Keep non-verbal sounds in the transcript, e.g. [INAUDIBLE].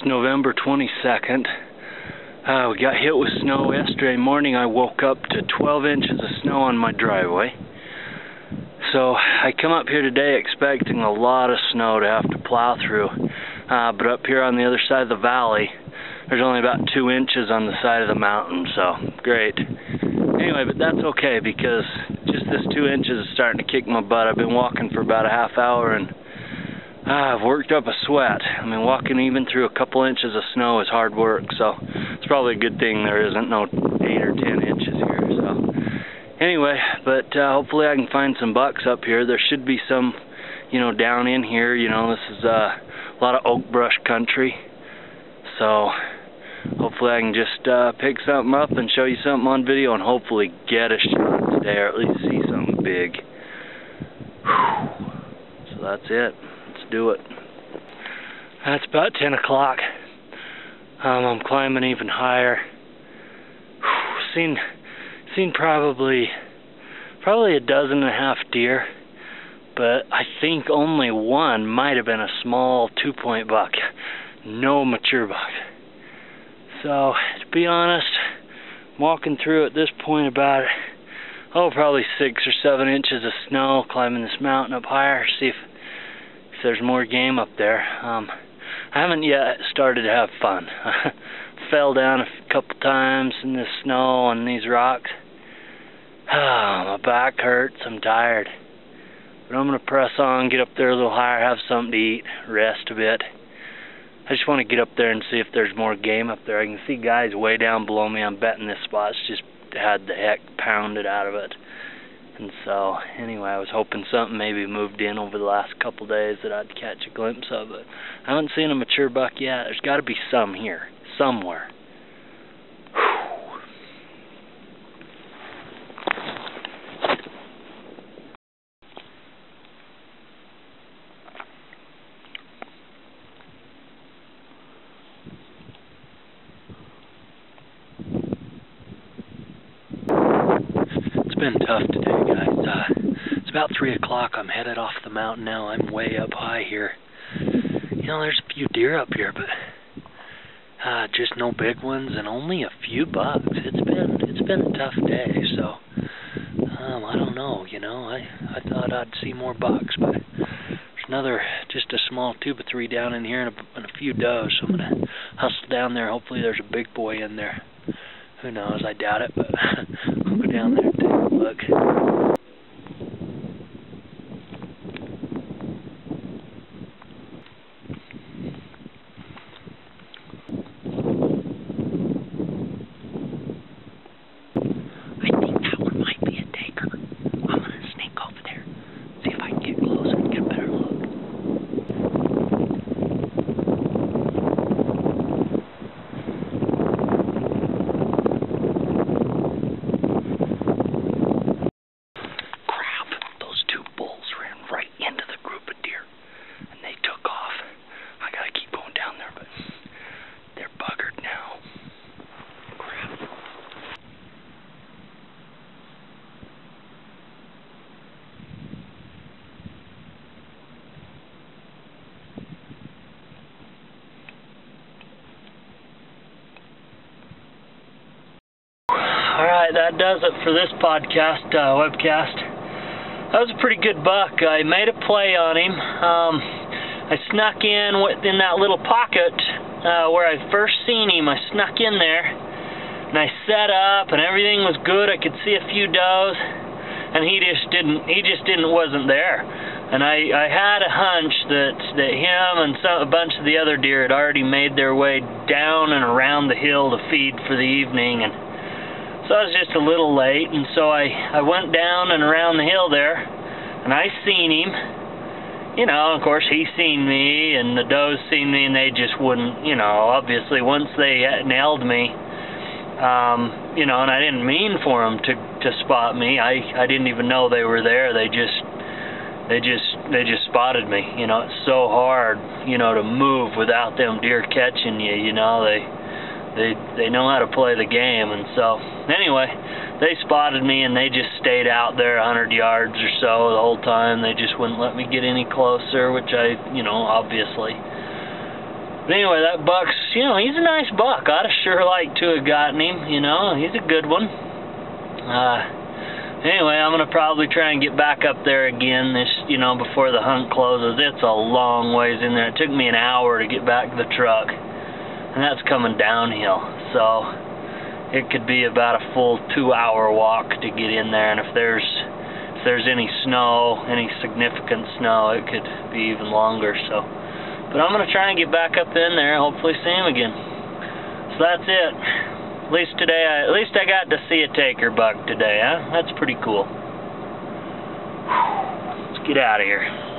It's November 22nd. Uh, we got hit with snow yesterday morning. I woke up to 12 inches of snow on my driveway. So I come up here today expecting a lot of snow to have to plow through. Uh, but up here on the other side of the valley, there's only about two inches on the side of the mountain, so great. Anyway, but that's okay because just this two inches is starting to kick my butt. I've been walking for about a half hour and uh, I've worked up a sweat. I mean, walking even through a couple inches of snow is hard work, so it's probably a good thing there isn't no eight or ten inches here. So anyway, but uh, hopefully I can find some bucks up here. There should be some, you know, down in here. You know, this is uh, a lot of oak brush country, so hopefully I can just uh, pick something up and show you something on video and hopefully get a shot today or at least see something big. Whew. So that's it do it. That's about 10 o'clock. Um, I'm climbing even higher. Whew, seen, seen probably, probably a dozen and a half deer, but I think only one might have been a small two-point buck. No mature buck. So, to be honest, I'm walking through at this point about, oh, probably six or seven inches of snow, climbing this mountain up higher, see if there's more game up there. Um, I haven't yet started to have fun. [LAUGHS] Fell down a couple times in the snow on these rocks. [SIGHS] my back hurts. I'm tired. But I'm going to press on, get up there a little higher, have something to eat, rest a bit. I just want to get up there and see if there's more game up there. I can see guys way down below me. I'm betting this spot's just had the heck pounded out of it. And so, anyway, I was hoping something maybe moved in over the last couple days that I'd catch a glimpse of it. I haven't seen a mature buck yet. There's got to be some here, somewhere. Been tough today, guys. Uh, it's about 3 o'clock. I'm headed off the mountain now. I'm way up high here. You know, there's a few deer up here, but uh, just no big ones and only a few bucks. It's been it's been a tough day, so um, I don't know. You know, I I thought I'd see more bucks, but there's another just a small two by three down in here and a, and a few does. So I'm gonna hustle down there. Hopefully, there's a big boy in there. Who knows? I doubt it, but [LAUGHS] I'll go down there and take a look. That does it for this podcast, uh, webcast. That was a pretty good buck. I made a play on him. Um, I snuck in in that little pocket uh, where I first seen him. I snuck in there, and I set up, and everything was good. I could see a few does, and he just didn't. He just didn't. wasn't there. And I, I had a hunch that that him and some, a bunch of the other deer had already made their way down and around the hill to feed for the evening, and so I was just a little late, and so I, I went down and around the hill there, and I seen him. You know, of course, he seen me, and the does seen me, and they just wouldn't, you know, obviously, once they nailed me, um, you know, and I didn't mean for them to, to spot me. I, I didn't even know they were there. They just, they just, they just spotted me. You know, it's so hard, you know, to move without them deer catching you, you know, they, they they know how to play the game and so anyway they spotted me and they just stayed out there a hundred yards or so the whole time they just wouldn't let me get any closer which I you know obviously But anyway, that buck's, you know, he's a nice buck. I'd have sure like to have gotten him, you know. He's a good one. Uh, anyway, I'm going to probably try and get back up there again this, you know, before the hunt closes. It's a long ways in there. It took me an hour to get back to the truck. And that's coming downhill. So, it could be about a full two-hour walk to get in there. And if there's if there's any snow, any significant snow, it could be even longer. So. But I'm to try and get back up in there and hopefully see him again. So that's it. At least today, I, at least I got to see a taker buck today, huh? That's pretty cool. Let's get out of here.